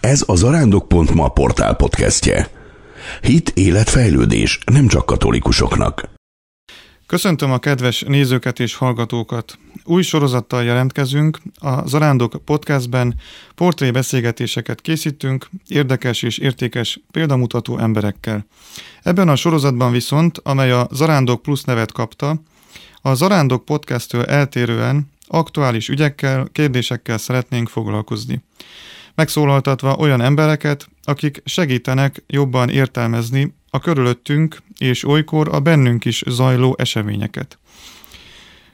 Ez a zarándok.ma portál podcastje. Hit, életfejlődés, nem csak katolikusoknak. Köszöntöm a kedves nézőket és hallgatókat. Új sorozattal jelentkezünk. A Zarándok podcastben portré beszélgetéseket készítünk érdekes és értékes példamutató emberekkel. Ebben a sorozatban viszont, amely a Zarándok Plus nevet kapta, a Zarándok podcasttől eltérően aktuális ügyekkel, kérdésekkel szeretnénk foglalkozni. Megszólaltatva olyan embereket, akik segítenek jobban értelmezni a körülöttünk és olykor a bennünk is zajló eseményeket.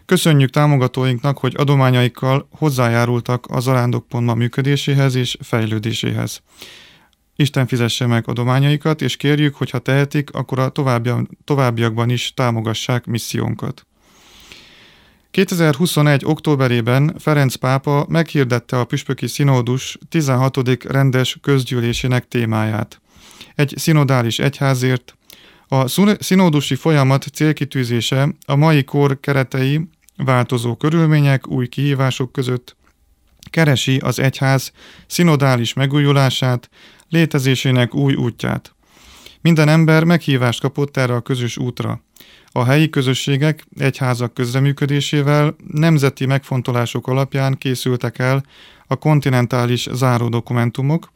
Köszönjük támogatóinknak, hogy adományaikkal hozzájárultak a Zarándok.ma működéséhez és fejlődéséhez. Isten fizesse meg adományaikat, és kérjük, hogy ha tehetik, akkor a továbbiakban is támogassák missziónkat. 2021. októberében Ferenc pápa meghirdette a Püspöki Szinódus 16. rendes közgyűlésének témáját. Egy szinodális egyházért. A szinódusi folyamat célkitűzése a mai kor keretei, változó körülmények, új kihívások között keresi az egyház szinodális megújulását, létezésének új útját. Minden ember meghívást kapott erre a közös útra. A helyi közösségek egyházak közreműködésével nemzeti megfontolások alapján készültek el a kontinentális záródokumentumok,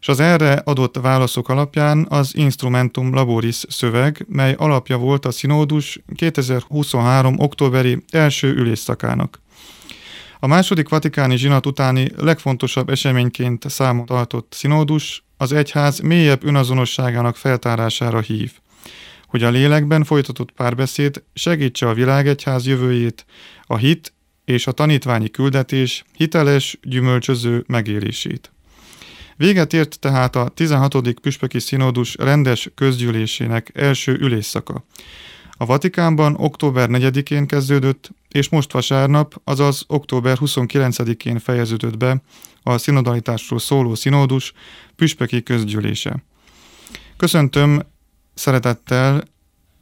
és az erre adott válaszok alapján az Instrumentum Laboris szöveg, mely alapja volt a Sinódus 2023. októberi első ülésszakának. A második vatikáni zsinat utáni legfontosabb eseményként számot tartott Sinódus az egyház mélyebb önazonosságának feltárására hív hogy a lélekben folytatott párbeszéd segítse a világegyház jövőjét, a hit és a tanítványi küldetés hiteles, gyümölcsöző megélését. Véget ért tehát a 16. püspöki színódus rendes közgyűlésének első ülésszaka. A Vatikánban október 4-én kezdődött, és most vasárnap, azaz október 29-én fejeződött be a szinodalitásról szóló színódus püspöki közgyűlése. Köszöntöm Szeretettel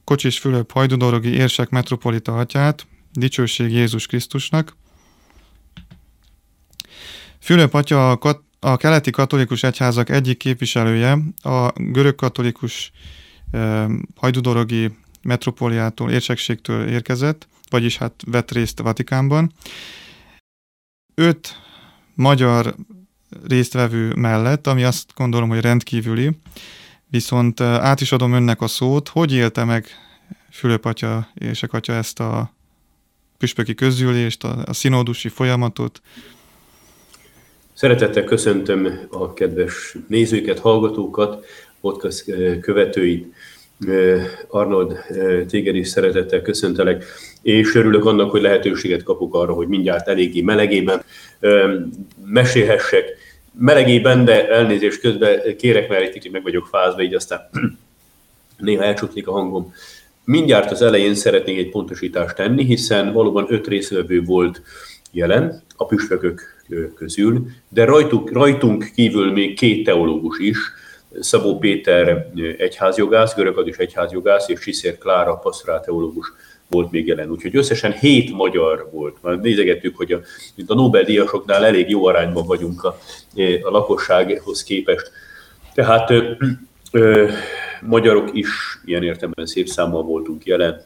Kocsis Fülöp hajdudorogi érsek metropolita atyát, dicsőség Jézus Krisztusnak. Fülöp atya a, kat- a keleti katolikus egyházak egyik képviselője, a görög katolikus eh, hajdudorogi metropoliától, érsekségtől érkezett, vagyis hát vett részt a Vatikánban. Öt magyar résztvevő mellett, ami azt gondolom, hogy rendkívüli, Viszont át is adom önnek a szót. Hogy élte meg Fülöp atya és atya ezt a püspöki közgyűlést, a, a színódusi folyamatot? Szeretettel köszöntöm a kedves nézőket, hallgatókat, podcast követőit. Arnold, téged is szeretettel köszöntelek, és örülök annak, hogy lehetőséget kapok arra, hogy mindjárt eléggé melegében mesélhessek melegében, de elnézést közben kérek, mert egy kicsit meg vagyok fázva, így aztán néha elcsuklik a hangom. Mindjárt az elején szeretnék egy pontosítást tenni, hiszen valóban öt részvevő volt jelen a püspökök közül, de rajtuk, rajtunk kívül még két teológus is, Szabó Péter egyházjogász, görögad is egyházjogász, és Csiszér Klára passzorál teológus volt még jelen. Úgyhogy összesen hét magyar volt. Már nézegettük, hogy a, mint a Nobel-díjasoknál elég jó arányban vagyunk a, a lakossághoz képest. Tehát ö, ö, magyarok is ilyen értelemben szép számmal voltunk jelen.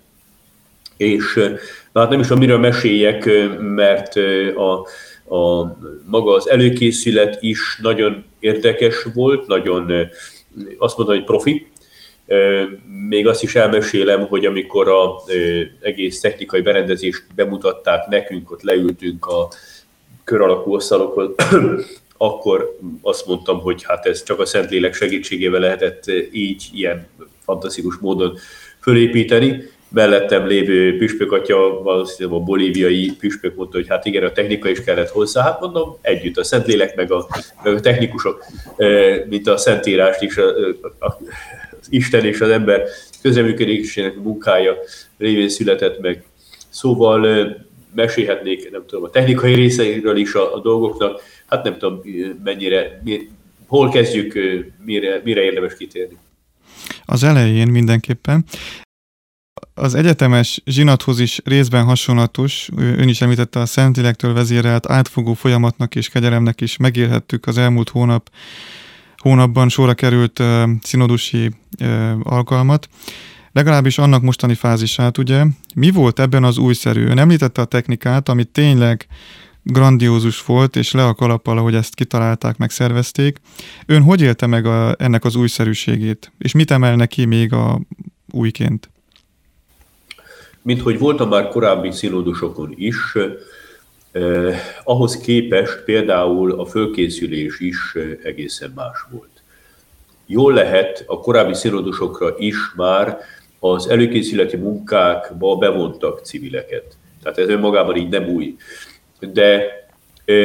És hát nem is amiről meséljek, mert a, a maga az előkészület is nagyon érdekes volt, nagyon azt mondom, hogy profi, még azt is elmesélem, hogy amikor az egész technikai berendezést bemutatták nekünk, ott leültünk a kör alakú asztalokhoz, akkor azt mondtam, hogy hát ez csak a Szentlélek segítségével lehetett így, ilyen fantasztikus módon fölépíteni. Mellettem lévő püspökatya, valószínűleg a bolíviai püspök mondta, hogy hát igen, a technika is kellett hozzá. Hát mondom, együtt a Szentlélek, meg a, meg a technikusok, mint a Szentírást is a, a, a az Isten és az ember közreműködésének munkája révén született meg. Szóval mesélhetnék, nem tudom, a technikai részeiről is a, a dolgoknak, hát nem tudom mennyire, mi, hol kezdjük, mire, mire érdemes kitérni. Az elején mindenképpen. az egyetemes zsinathoz is részben hasonlatos, ön is említette a Szentilektől vezérelt átfogó folyamatnak és kegyeremnek is megélhettük az elmúlt hónap hónapban sorra került szinodusi alkalmat, legalábbis annak mostani fázisát, ugye. Mi volt ebben az újszerű? Ön említette a technikát, amit tényleg grandiózus volt, és le a kalappal, ahogy ezt kitalálták, megszervezték. Ön hogy élte meg a, ennek az újszerűségét? És mit emelne ki még a újként? Mint hogy voltam már korábbi szilódusokon is, ahhoz képest például a fölkészülés is egészen más volt. Jól lehet, a korábbi szilódusokra is már az előkészületi munkákba bevontak civileket. Tehát ez önmagában így nem új de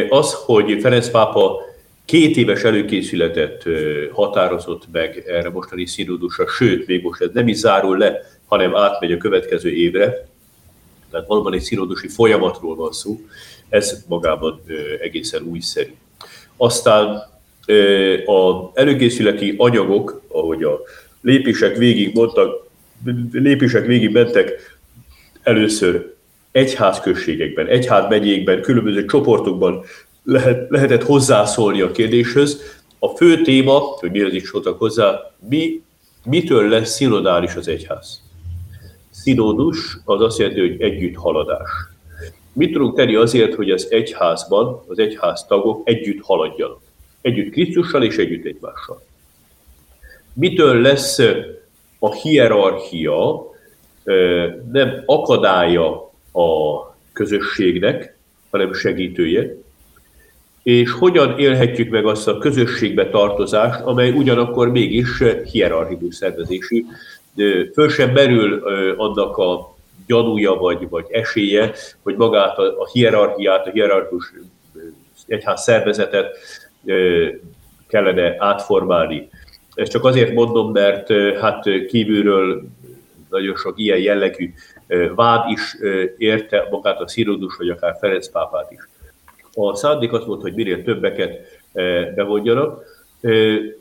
az, hogy Ferenc pápa két éves előkészületet határozott meg erre mostani színódusra, sőt, még most ez nem is zárul le, hanem átmegy a következő évre, tehát valóban egy színódusi folyamatról van szó, ez magában egészen újszerű. Aztán az előkészületi anyagok, ahogy a lépések végig mondtak, lépések végig mentek először egyházközségekben, egyházmegyékben, különböző csoportokban lehet, lehetett hozzászólni a kérdéshöz. A fő téma, hogy miért is szóltak hozzá, mi, mitől lesz szinodális az egyház? Színódus az azt jelenti, hogy együtt haladás. Mit tudunk tenni azért, hogy az egyházban az egyház tagok együtt haladjanak? Együtt Krisztussal és együtt egymással. Mitől lesz a hierarchia nem akadálya a közösségnek, hanem segítője, és hogyan élhetjük meg azt a közösségbe tartozást, amely ugyanakkor mégis hierarchikus szervezésű. Föl sem merül annak a gyanúja vagy, vagy esélye, hogy magát a, a hierarchiát, a hierarchikus egyház szervezetet kellene átformálni. Ezt csak azért mondom, mert hát kívülről nagyon sok ilyen jellegű vád is érte magát a Szírodus, vagy akár Ferenc pápát is. A szándék az volt, hogy minél többeket bevonjanak,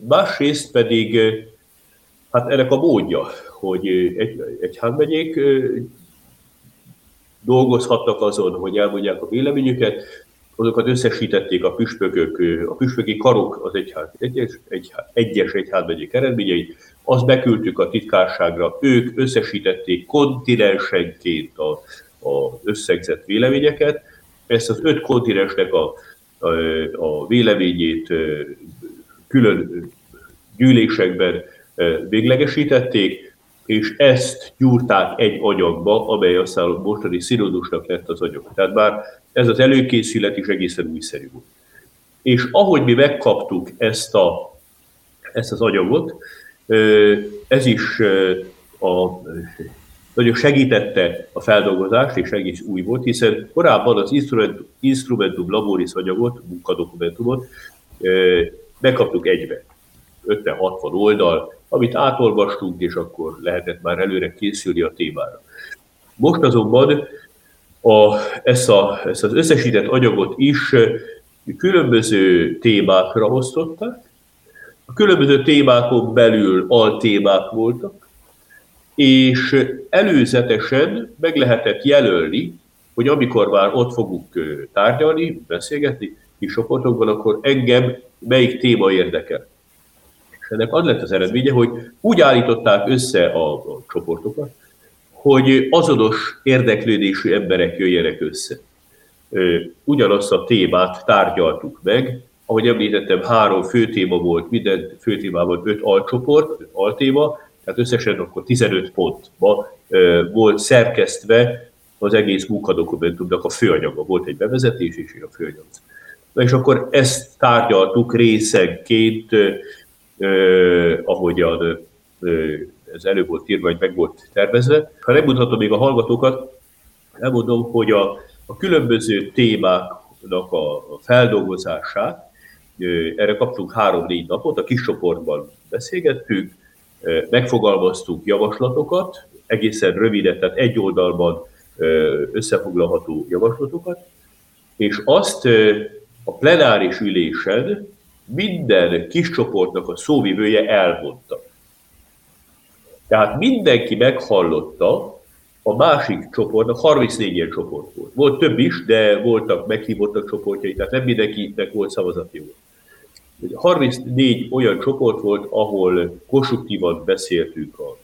másrészt pedig hát ennek a módja, hogy egy, egy megyék dolgozhattak azon, hogy elmondják a véleményüket, azokat összesítették a püspökök, a püspöki karok az egyház, egyes, egyház, egyes egyházmegyék eredményeit, azt beküldtük a titkárságra, ők összesítették kontinensenként a, a összegzett véleményeket, ezt az öt kontinensnek a, a, a véleményét külön gyűlésekben véglegesítették, és ezt gyúrták egy anyagba, amely aztán a mostani színodusnak lett az anyag. Tehát már ez az előkészület is egészen újszerű volt. És ahogy mi megkaptuk ezt, a, ezt az anyagot, ez is a, nagyon segítette a feldolgozást, és egész új volt, hiszen korábban az Instrumentum Laboris anyagot, munkadokumentumot megkaptuk egybe. 50-60 oldal, amit átolvastunk, és akkor lehetett már előre készülni a témára. Most azonban a, ezt, a, ezt az összesített anyagot is különböző témákra osztották, a különböző témákon belül altémák voltak, és előzetesen meg lehetett jelölni, hogy amikor már ott fogunk tárgyalni, beszélgetni kis csoportokban, akkor engem melyik téma érdekel. És ennek az lett az eredménye, hogy úgy állították össze a, a csoportokat, hogy azonos érdeklődésű emberek jöjjenek össze. Ugyanazt a témát tárgyaltuk meg, ahogy említettem, három fő téma volt, minden fő témában öt alcsoport, öt altéma, tehát összesen akkor 15 pontba volt szerkesztve az egész munkadokumentumnak a főanyaga. Volt egy bevezetés és a főanyag. Na és akkor ezt tárgyaltuk részenként, eh, ahogyan eh, ez elő volt írva, vagy meg volt tervezve. Ha nem mutatom még a hallgatókat, elmondom, hogy a, a különböző témáknak a, a feldolgozását erre kaptunk három-négy napot, a kis csoportban beszélgettünk, megfogalmaztunk javaslatokat, egészen rövidet, tehát egy oldalban összefoglalható javaslatokat, és azt a plenáris ülésen minden kis csoportnak a szóvivője elmondta. Tehát mindenki meghallotta, A másik csoportnak 34 ilyen csoport volt. Volt több is, de voltak meghívottak csoportjai, tehát nem mindenkinek volt szavazati jog. 34 olyan csoport volt, ahol konstruktívan beszéltünk a,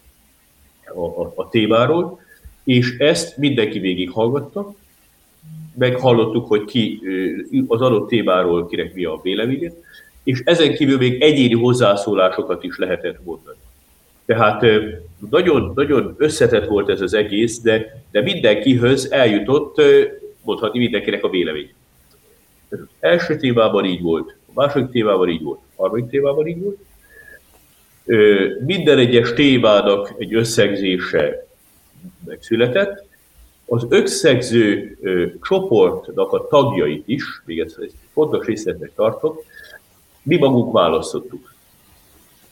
a, a témáról, és ezt mindenki végig hallgatta, meghallottuk, hogy ki az adott témáról kinek mi a véleménye, és ezen kívül még egyéni hozzászólásokat is lehetett mondani. Tehát nagyon, nagyon összetett volt ez az egész, de, de mindenkihöz eljutott, mondhatni mindenkinek a vélemény. Az első témában így volt, a második témában így volt, a harmadik témában így volt. Minden egyes témának egy összegzése megszületett, az összegző csoportnak a tagjait is, még ezt egy fontos részletnek tartok, mi magunk választottuk.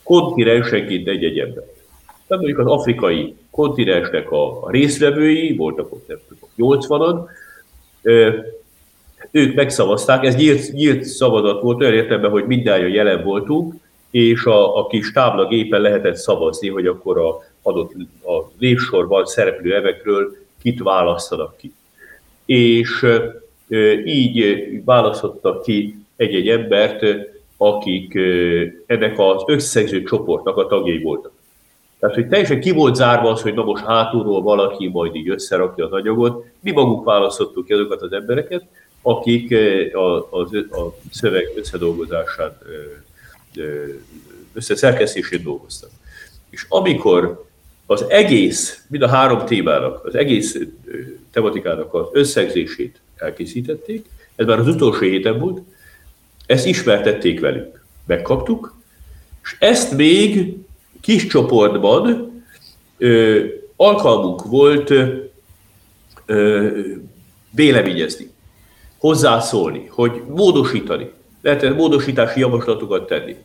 Kontinensenként egy-egy ember. Tehát mondjuk az afrikai kontinensnek a, részvevői, voltak ott nem tudom, 80-an, ők megszavazták, ez nyílt, nyílt szavazat volt olyan értelemben, hogy mindannyian jelen voltunk, és a, a kis táblagépen lehetett szavazni, hogy akkor a adott a névsorban szereplő nevekről kit választanak ki. És így választottak ki egy-egy embert, akik ennek az összegző csoportnak a tagjai voltak. Tehát, hogy teljesen ki volt zárva az, hogy na most hátulról valaki majd így összerakja az anyagot. Mi maguk választottuk ki azokat az embereket, akik a, a, a szöveg összedolgozásán, összeszerkesztését dolgoztak. És amikor az egész, mind a három témának, az egész tematikának az összegzését elkészítették, ez már az utolsó héten volt, ezt ismertették velünk. Megkaptuk, és ezt még kis csoportban ö, alkalmunk volt ö, véleményezni, hozzászólni, hogy módosítani. Lehetett módosítási javaslatokat tenni.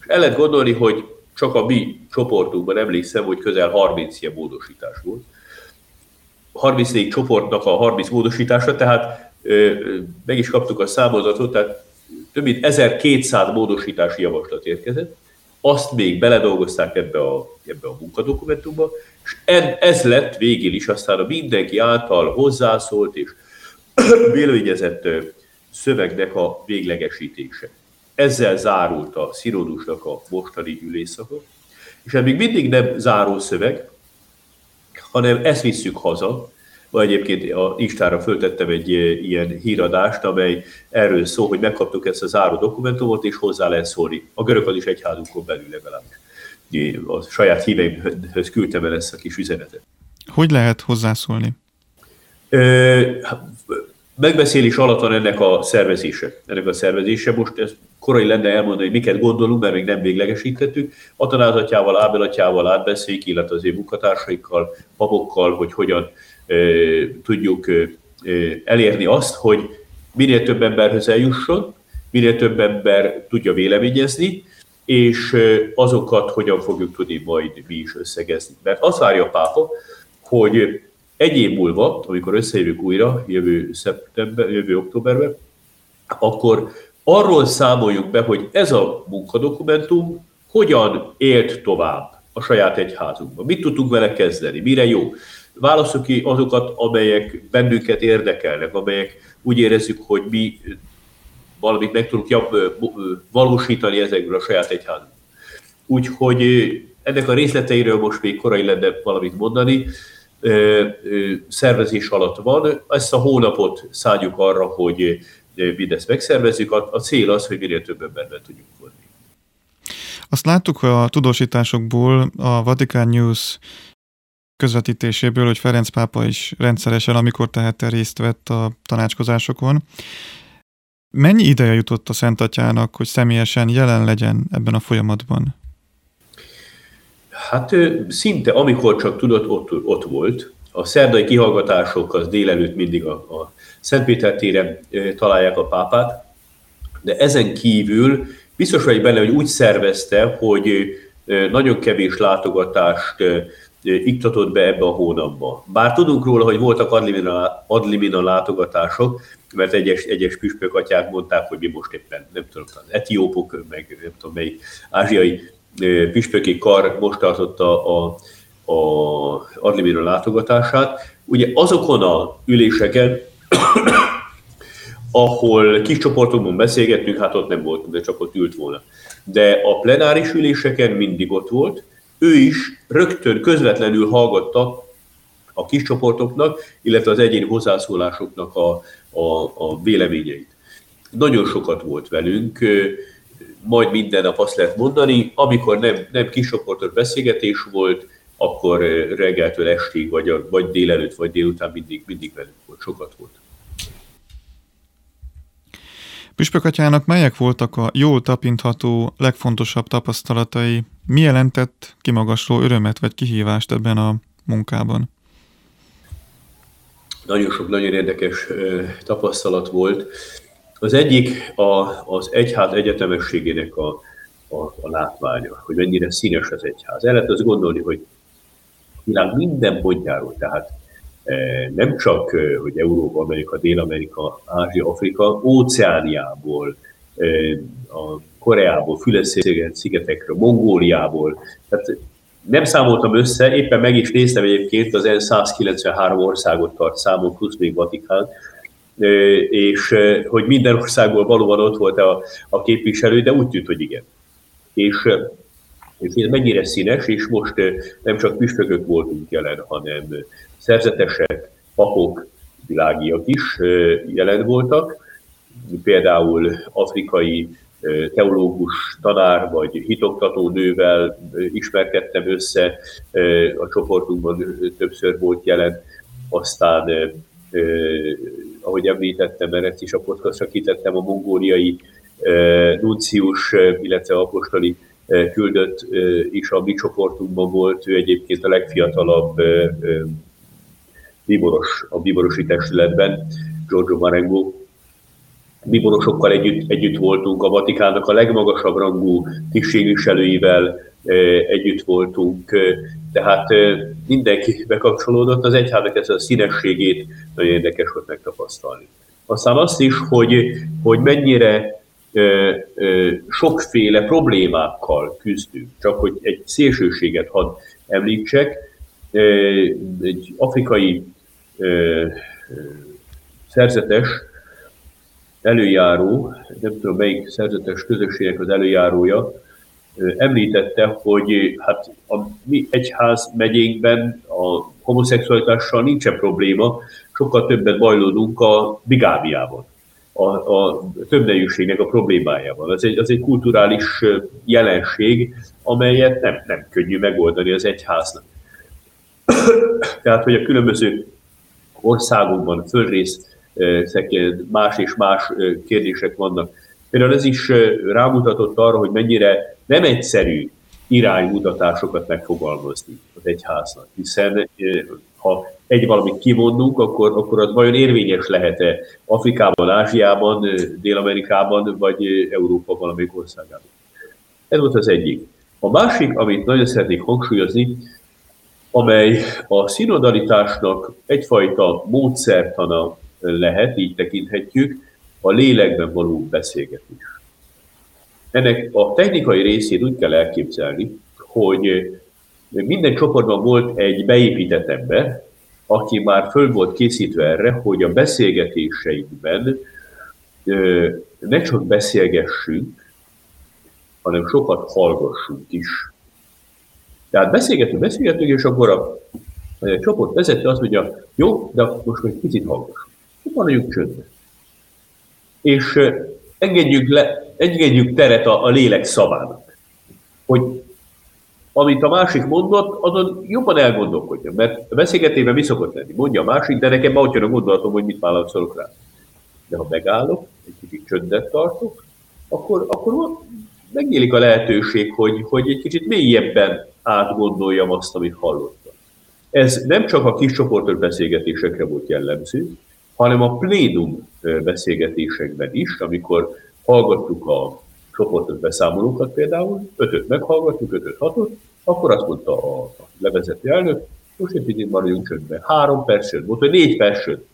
És el lehet gondolni, hogy csak a mi csoportunkban emlékszem, hogy közel 30 ilyen módosítás volt. 34 csoportnak a 30 módosítása, tehát ö, meg is kaptuk a számozatot, tehát több mint 1200 módosítási javaslat érkezett, azt még beledolgozták ebbe a, ebbe a munkadokumentumba, és ez lett végül is aztán a mindenki által hozzászólt és véleményezett szövegnek a véglegesítése. Ezzel zárult a szinódusnak a mostani ülésszaka, és ez még mindig nem záró szöveg, hanem ezt visszük haza, vagy egyébként a Instára föltettem egy ilyen híradást, amely erről szól, hogy megkaptuk ezt a záró dokumentumot, és hozzá lehet szólni. A görög is egyházunkon belül legalábbis. A saját híveimhöz küldtem el ezt a kis üzenetet. Hogy lehet hozzászólni? Megbeszélés alatt van ennek a szervezése. Ennek a szervezése. Most ez korai lenne elmondani, hogy miket gondolunk, mert még nem véglegesítettük. A tanázatjával, ábelatjával átbeszéljük, illetve az ő munkatársaikkal, papokkal, hogy hogyan tudjuk elérni azt, hogy minél több emberhez eljusson, minél több ember tudja véleményezni, és azokat hogyan fogjuk tudni majd mi is összegezni. Mert azt várja a pápa, hogy egy év múlva, amikor összejövünk újra, jövő, szeptember, jövő októberben, akkor arról számoljuk be, hogy ez a munkadokumentum hogyan élt tovább a saját egyházunkban. Mit tudtunk vele kezdeni, mire jó. Válaszok ki azokat, amelyek bennünket érdekelnek, amelyek úgy érezzük, hogy mi valamit meg tudunk jobb, valósítani ezekből a saját egyházunkban. Úgyhogy ennek a részleteiről most még korai lenne valamit mondani, szervezés alatt van. Ezt a hónapot szálljuk arra, hogy mindezt megszervezzük. A cél az, hogy minél több emberben tudjuk vonni. Azt láttuk a tudósításokból, a Vatican News közvetítéséből, hogy Ferenc pápa is rendszeresen, amikor tehette részt vett a tanácskozásokon. Mennyi ideje jutott a Szent Atyának, hogy személyesen jelen legyen ebben a folyamatban? Hát szinte amikor csak tudott, ott, ott volt. A szerdai kihallgatások az délelőtt mindig a, a Szentpéter téren találják a pápát, de ezen kívül biztos vagy benne, hogy úgy szervezte, hogy nagyon kevés látogatást iktatott be ebbe a hónapba. Bár tudunk róla, hogy voltak adlimina látogatások, mert egyes, egyes püspökatyák mondták, hogy mi most éppen, nem tudom, az etiópok, meg nem tudom mely ázsiai püspöki kar most tartotta a, a Adliméről látogatását. Ugye azokon a üléseken, ahol kis csoportokban beszélgettünk, hát ott nem volt, de csak ott ült volna. De a plenáris üléseken mindig ott volt, ő is rögtön közvetlenül hallgatta a kis csoportoknak, illetve az egyéni hozzászólásoknak a, a, a véleményeit. Nagyon sokat volt velünk, majd minden nap azt lehet mondani, amikor nem, nem kis csoportos beszélgetés volt, akkor reggeltől estig, vagy, vagy délelőtt, vagy délután mindig, mindig velünk volt, sokat volt. Püspökatyának melyek voltak a jól tapintható, legfontosabb tapasztalatai? Mi jelentett kimagasló örömet vagy kihívást ebben a munkában? Nagyon sok nagyon érdekes tapasztalat volt. Az egyik a, az egyház egyetemességének a, a, a látványa, hogy mennyire színes az egyház. El lehet azt gondolni, hogy világ minden pontjáról, tehát nem csak, hogy Európa, Amerika, Dél-Amerika, Ázsia, Afrika, óceániából, a Koreából, Fülöp-szigetekről, Mongóliából. Tehát nem számoltam össze, éppen meg is néztem egyébként, az 193 országot tart számon, plusz még Vatikán, és hogy minden országból valóban ott volt a, a képviselő, de úgy tűnt, hogy igen. És, és ez mennyire színes, és most nem csak püspökök voltunk jelen, hanem szerzetesek, papok, világiak is jelen voltak, például afrikai teológus tanár vagy hitoktató nővel ismerkedtem össze, a csoportunkban többször volt jelen, aztán, ahogy említettem, mert ezt is a podcastra kitettem, a mongóliai nuncius, illetve apostoli küldött is a mi csoportunkban volt, ő egyébként a legfiatalabb bíboros a bíborosi testületben, Giorgio Marengo. Bíborosokkal együtt, együtt voltunk, a Vatikánnak a legmagasabb rangú tisztségviselőivel együtt voltunk, tehát mindenki bekapcsolódott, az egyháznak ezt a színességét nagyon érdekes volt megtapasztalni. Aztán azt is, hogy, hogy mennyire sokféle problémákkal küzdünk. Csak hogy egy szélsőséget hadd említsek, egy afrikai szerzetes előjáró, nem tudom melyik szerzetes közösségek az előjárója, említette, hogy hát a mi egyház megyénkben a homoszexualitással nincsen probléma, sokkal többet bajlódunk a bigábiában, a, a többnejűségnek a problémájával. Az egy, az egy kulturális jelenség, amelyet nem, nem könnyű megoldani az egyháznak. Tehát, hogy a különböző országokban, földrészeken más és más kérdések vannak. Például ez is rámutatott arra, hogy mennyire nem egyszerű iránymutatásokat megfogalmazni az egyháznak, hiszen ha egy valamit kimondunk, akkor, akkor az vajon érvényes lehet-e Afrikában, Ázsiában, Dél-Amerikában, vagy Európa valamelyik országában. Ez volt az egyik. A másik, amit nagyon szeretnék hangsúlyozni, amely a szinodalitásnak egyfajta módszertana lehet, így tekinthetjük, a lélekben való beszélgetés. Ennek a technikai részét úgy kell elképzelni, hogy minden csoportban volt egy beépített ember, aki már föl volt készítve erre, hogy a beszélgetéseinkben ne csak beszélgessünk, hanem sokat hallgassunk is. Tehát beszélgetünk, beszélgetünk, és akkor a csoport vezető azt mondja, jó, de most egy picit hallgassunk. Maradjunk csöndben. És engedjük, le, engedjük teret a, a lélek szavának. Hogy amit a másik mondott, azon jobban elgondolkodja. Mert a beszélgetében mi szokott lenni? Mondja a másik, de nekem már a gondolatom, hogy mit válaszolok rá. De ha megállok, egy kicsit csöndet tartok, akkor, akkor megnyílik a lehetőség, hogy, hogy egy kicsit mélyebben átgondoljam azt, amit hallottam. Ez nem csak a kis csoportos beszélgetésekre volt jellemző, hanem a plénum beszélgetésekben is, amikor hallgattuk a csoportos beszámolókat például, ötöt meghallgattuk, ötöt hatot, akkor azt mondta a levezető elnök, most egy picit maradjunk csöndben. Három perc csönd volt, vagy négy perc csönd.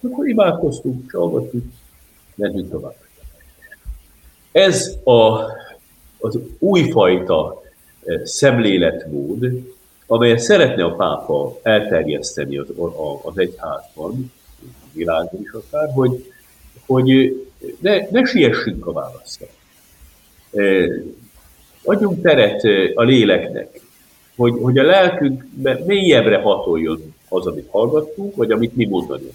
Akkor imádkoztunk, csalgattuk, mentünk tovább. Ez a, az újfajta szemléletmód, amelyet szeretne a pápa elterjeszteni az, az egyházban, világon is akár, hogy, hogy ne, ne siessünk a válaszra. Adjunk teret a léleknek, hogy, hogy a lelkünkbe mélyebbre hatoljon az, amit hallgattunk, vagy amit mi mondani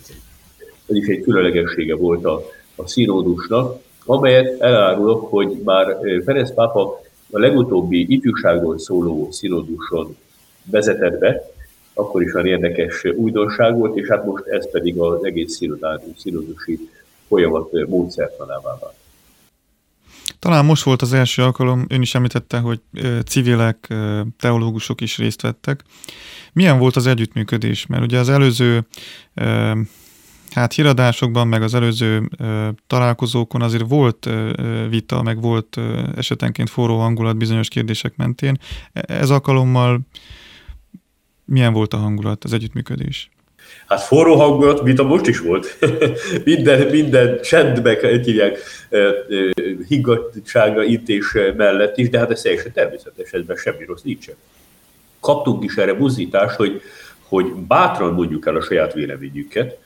Ez is egy különlegessége volt a, a színódusnak, amelyet elárulok, hogy már Ferenc pápa a legutóbbi ifjúságról szóló színóduson vezetett be, akkor is olyan érdekes újdonság volt, és hát most ez pedig az egész színodusi folyamat módszertanává vált. Talán most volt az első alkalom, ön is említette, hogy civilek, teológusok is részt vettek. Milyen volt az együttműködés? Mert ugye az előző hát híradásokban, meg az előző találkozókon azért volt vita, meg volt esetenként forró hangulat bizonyos kérdések mentén. E, ez alkalommal milyen volt a hangulat, az együttműködés? Hát forró hangulat, a most is volt. minden, minden csendbe hívják higgadsága intés mellett is, de hát ez teljesen természetes, ebben semmi rossz nincsen. Kaptunk is erre buzdítást, hogy, hogy bátran mondjuk el a saját véleményünket,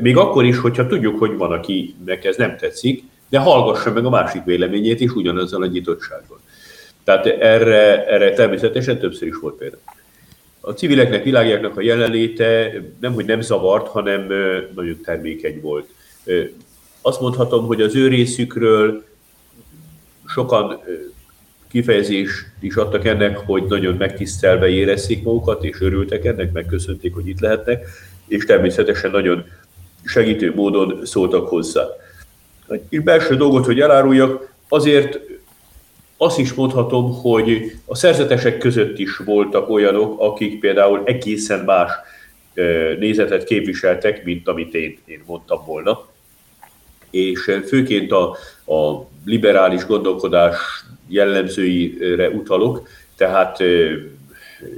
még akkor is, hogyha tudjuk, hogy van, akinek ez nem tetszik, de hallgassa meg a másik véleményét is ugyanazzal a nyitottsággal. Tehát erre, erre természetesen többször is volt példa a civileknek, világiaknak a jelenléte nem, hogy nem zavart, hanem nagyon termékeny volt. Azt mondhatom, hogy az ő részükről sokan kifejezést is adtak ennek, hogy nagyon megtisztelve érezték magukat, és örültek ennek, megköszönték, hogy itt lehetnek, és természetesen nagyon segítő módon szóltak hozzá. Egy belső dolgot, hogy eláruljak, azért azt is mondhatom, hogy a szerzetesek között is voltak olyanok, akik például egészen más nézetet képviseltek, mint amit én, én mondtam volna. És főként a, a liberális gondolkodás jellemzőire utalok, tehát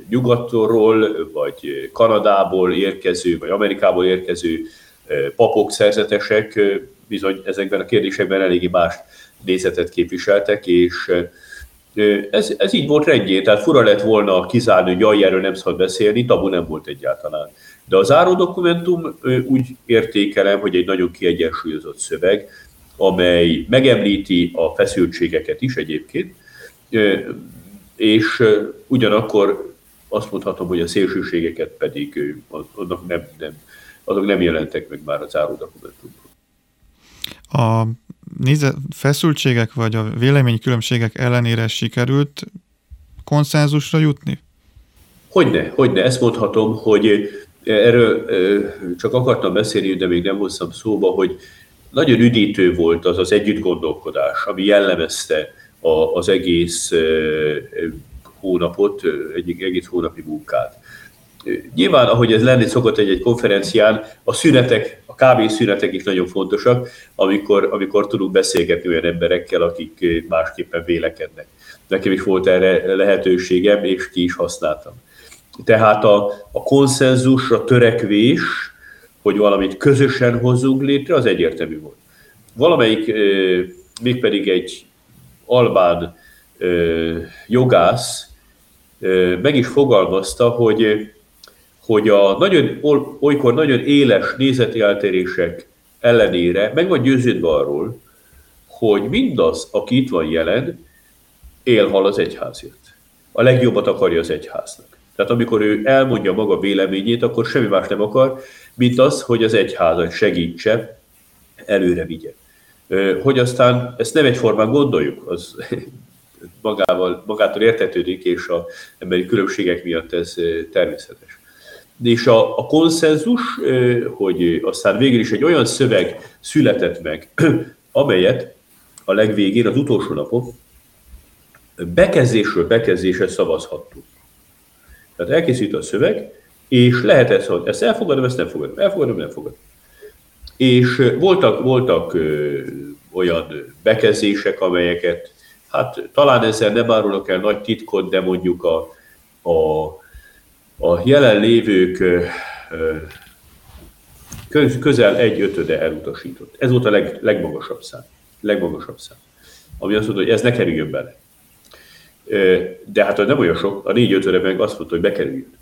nyugatról, vagy Kanadából érkező, vagy Amerikából érkező papok, szerzetesek bizony ezekben a kérdésekben eléggé más nézetet képviseltek, és ez, ez így volt rendjén, tehát fura lett volna kizárni, hogy jaj, erről nem szabad beszélni, tabu nem volt egyáltalán. De a záró dokumentum úgy értékelem, hogy egy nagyon kiegyensúlyozott szöveg, amely megemlíti a feszültségeket is egyébként, és ugyanakkor azt mondhatom, hogy a szélsőségeket pedig azok nem, nem, azok nem jelentek meg már a záró dokumentumban. A nézze, feszültségek vagy a véleménykülönbségek ellenére sikerült konszenzusra jutni? Hogyne, hogyne, ezt mondhatom, hogy erről csak akartam beszélni, de még nem hoztam szóba, hogy nagyon üdítő volt az az együtt gondolkodás, ami jellemezte az egész hónapot, egy egész hónapi munkát. Nyilván, ahogy ez lenni szokott egy, egy konferencián, a szünetek, a kávészünetek is nagyon fontosak, amikor, amikor tudunk beszélgetni olyan emberekkel, akik másképpen vélekednek. Nekem is volt erre lehetőségem, és ki is használtam. Tehát a, a konszenzus, a törekvés, hogy valamit közösen hozzunk létre, az egyértelmű volt. Valamelyik, mégpedig egy albán jogász meg is fogalmazta, hogy hogy a nagyon, olykor nagyon éles nézeti eltérések ellenére meg vagy győződve arról, hogy mindaz, aki itt van jelen, élhal az egyházért. A legjobbat akarja az egyháznak. Tehát amikor ő elmondja maga véleményét, akkor semmi más nem akar, mint az, hogy az egyházat segítse, előre vigye. Hogy aztán ezt nem egyformán gondoljuk, az magával, magától értetődik, és a emberi különbségek miatt ez természetes és a, a konszenzus, hogy aztán végül is egy olyan szöveg született meg, amelyet a legvégén, az utolsó napon bekezdésről bekezdésre szavazhattunk. Tehát elkészült a szöveg, és lehet ezt, hogy ezt elfogadom, ezt nem fogadom, elfogadom, nem fogadom. És voltak, voltak ö, olyan bekezdések, amelyeket, hát talán ezzel nem árulok el nagy titkot, de mondjuk a, a a jelenlévők közel egy ötöde elutasított. Ez volt a leg, legmagasabb szám. Legmagasabb szám. Ami azt mondta, hogy ez ne kerüljön bele. de hát nem olyan sok, a 4 meg azt mondta, hogy bekerüljön.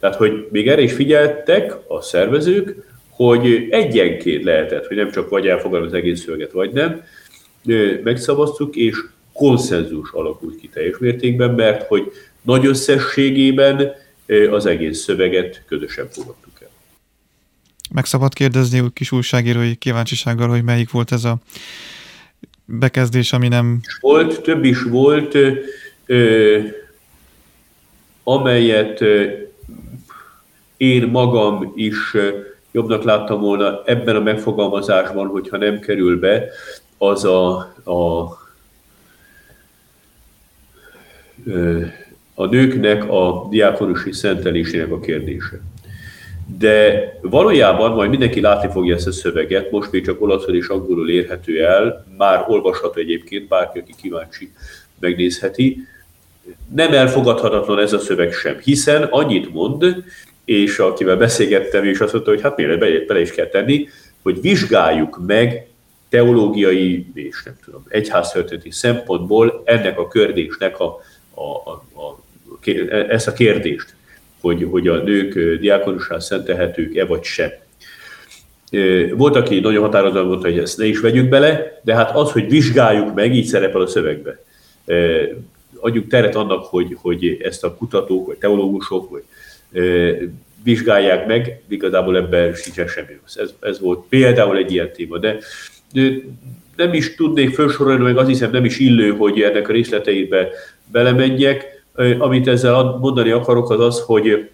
Tehát, hogy még erre is figyeltek a szervezők, hogy egyenként lehetett, hogy nem csak vagy elfogadom az egész szöveget, vagy nem, megszavaztuk, és konszenzus alakult ki teljes mértékben, mert hogy nagy összességében az egész szöveget közösen fogadtuk el. Meg szabad kérdezni kis újságírói kíváncsisággal, hogy melyik volt ez a bekezdés, ami nem... Volt, több is volt, ö, amelyet én magam is jobbnak láttam volna ebben a megfogalmazásban, hogyha nem kerül be, az a, a, a nőknek a diákonusi szentelésének a kérdése. De valójában majd mindenki látni fogja ezt a szöveget, most még csak olaszul és angolul érhető el, már olvasható egyébként, bárki, aki kíváncsi, megnézheti. Nem elfogadhatatlan ez a szöveg sem, hiszen annyit mond, és akivel beszélgettem, és azt mondta, hogy hát miért bele, is kell tenni, hogy vizsgáljuk meg teológiai és nem tudom, egyháztörténeti szempontból ennek a kérdésnek a, a, a, a, ezt a kérdést, hogy, hogy a nők diákonussá szentelhetők-e vagy sem. Volt, aki nagyon határozottan mondta, hogy ezt ne is vegyük bele, de hát az, hogy vizsgáljuk meg, így szerepel a szövegbe. Adjuk teret annak, hogy, hogy ezt a kutatók, vagy teológusok, vagy vizsgálják meg, igazából ebben sincsen semmi Ez, ez volt például egy ilyen téma, de nem is tudnék felsorolni, meg azt hiszem nem is illő, hogy ennek a részleteibe belemenjek. Amit ezzel mondani akarok, az az, hogy,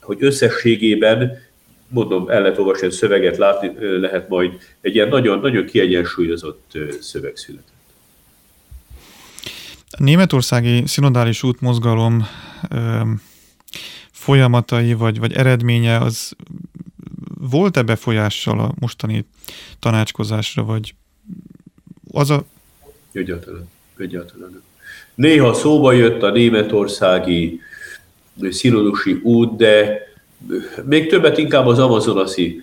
hogy összességében, mondom, el lehet olvasni a szöveget, látni lehet majd, egy ilyen nagyon, nagyon kiegyensúlyozott szöveg született. A németországi szinodális útmozgalom folyamatai vagy, vagy eredménye az volt-e befolyással a mostani tanácskozásra, vagy az a... Egyáltalán, egyáltalán. Néha szóba jött a németországi szinodusi út, de még többet inkább az amazonaszi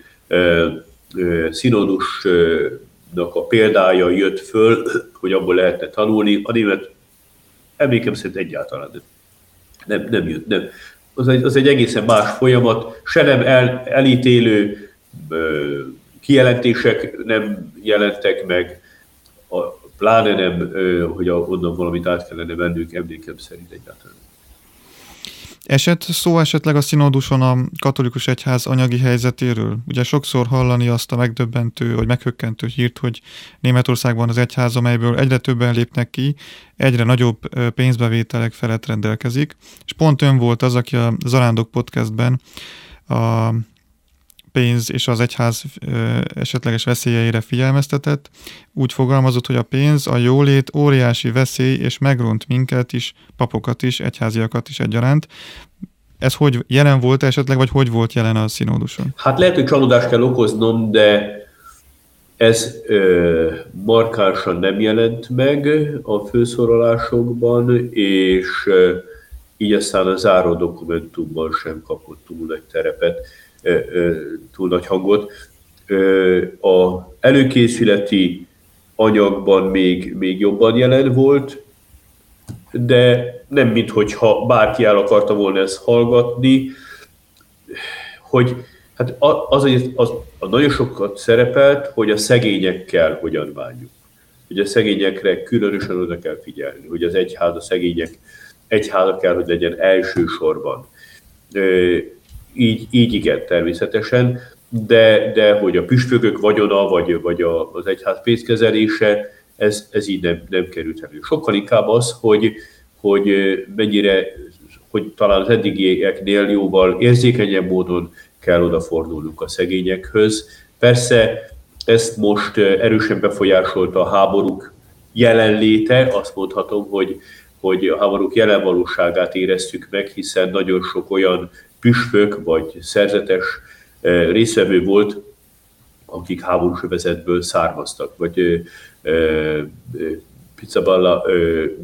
színodusnak a példája jött föl, hogy abból lehetne tanulni. A német emlékem szerint egyáltalán nem. Nem, nem jött, nem az egy, az egy egészen más folyamat, se nem el, elítélő kijelentések nem jelentek meg, a, pláne nem, hogy onnan valamit át kellene vennünk, emlékem szerint egyáltalán. Esett szó esetleg a színóduson a katolikus egyház anyagi helyzetéről? Ugye sokszor hallani azt a megdöbbentő, vagy meghökkentő hírt, hogy Németországban az egyház, amelyből egyre többen lépnek ki, egyre nagyobb pénzbevételek felett rendelkezik. És pont ön volt az, aki a Zarándok podcastben a pénz és az egyház esetleges veszélyeire figyelmeztetett. Úgy fogalmazott, hogy a pénz, a jólét óriási veszély, és megront minket is, papokat is, egyháziakat is egyaránt. Ez hogy jelen volt esetleg, vagy hogy volt jelen a színóduson? Hát lehet, hogy csalódást kell okoznom, de ez ö, markánsan nem jelent meg a főszorolásokban, és ö, így aztán a záró dokumentumban sem kapott túl nagy terepet túl nagy hangot. A előkészületi anyagban még, még jobban jelen volt, de nem minthogyha bárki el akarta volna ezt hallgatni, hogy hát az, az, az, az nagyon sokat szerepelt, hogy a szegényekkel hogyan bánjuk. Hogy a szegényekre különösen oda kell figyelni, hogy az egyház a szegények egyháza kell, hogy legyen elsősorban így, így igen, természetesen, de, de hogy a püspökök vagyona, vagy, vagy a, az egyház pénzkezelése, ez, ez így nem, nem került elő. Sokkal inkább az, hogy, hogy mennyire, hogy talán az eddigieknél jóval érzékenyebb módon kell odafordulnunk a szegényekhöz. Persze ezt most erősen befolyásolta a háborúk jelenléte, azt mondhatom, hogy, hogy a háborúk jelen valóságát éreztük meg, hiszen nagyon sok olyan püspök vagy szerzetes részvevő volt, akik háborús övezetből származtak, vagy Pizzaballa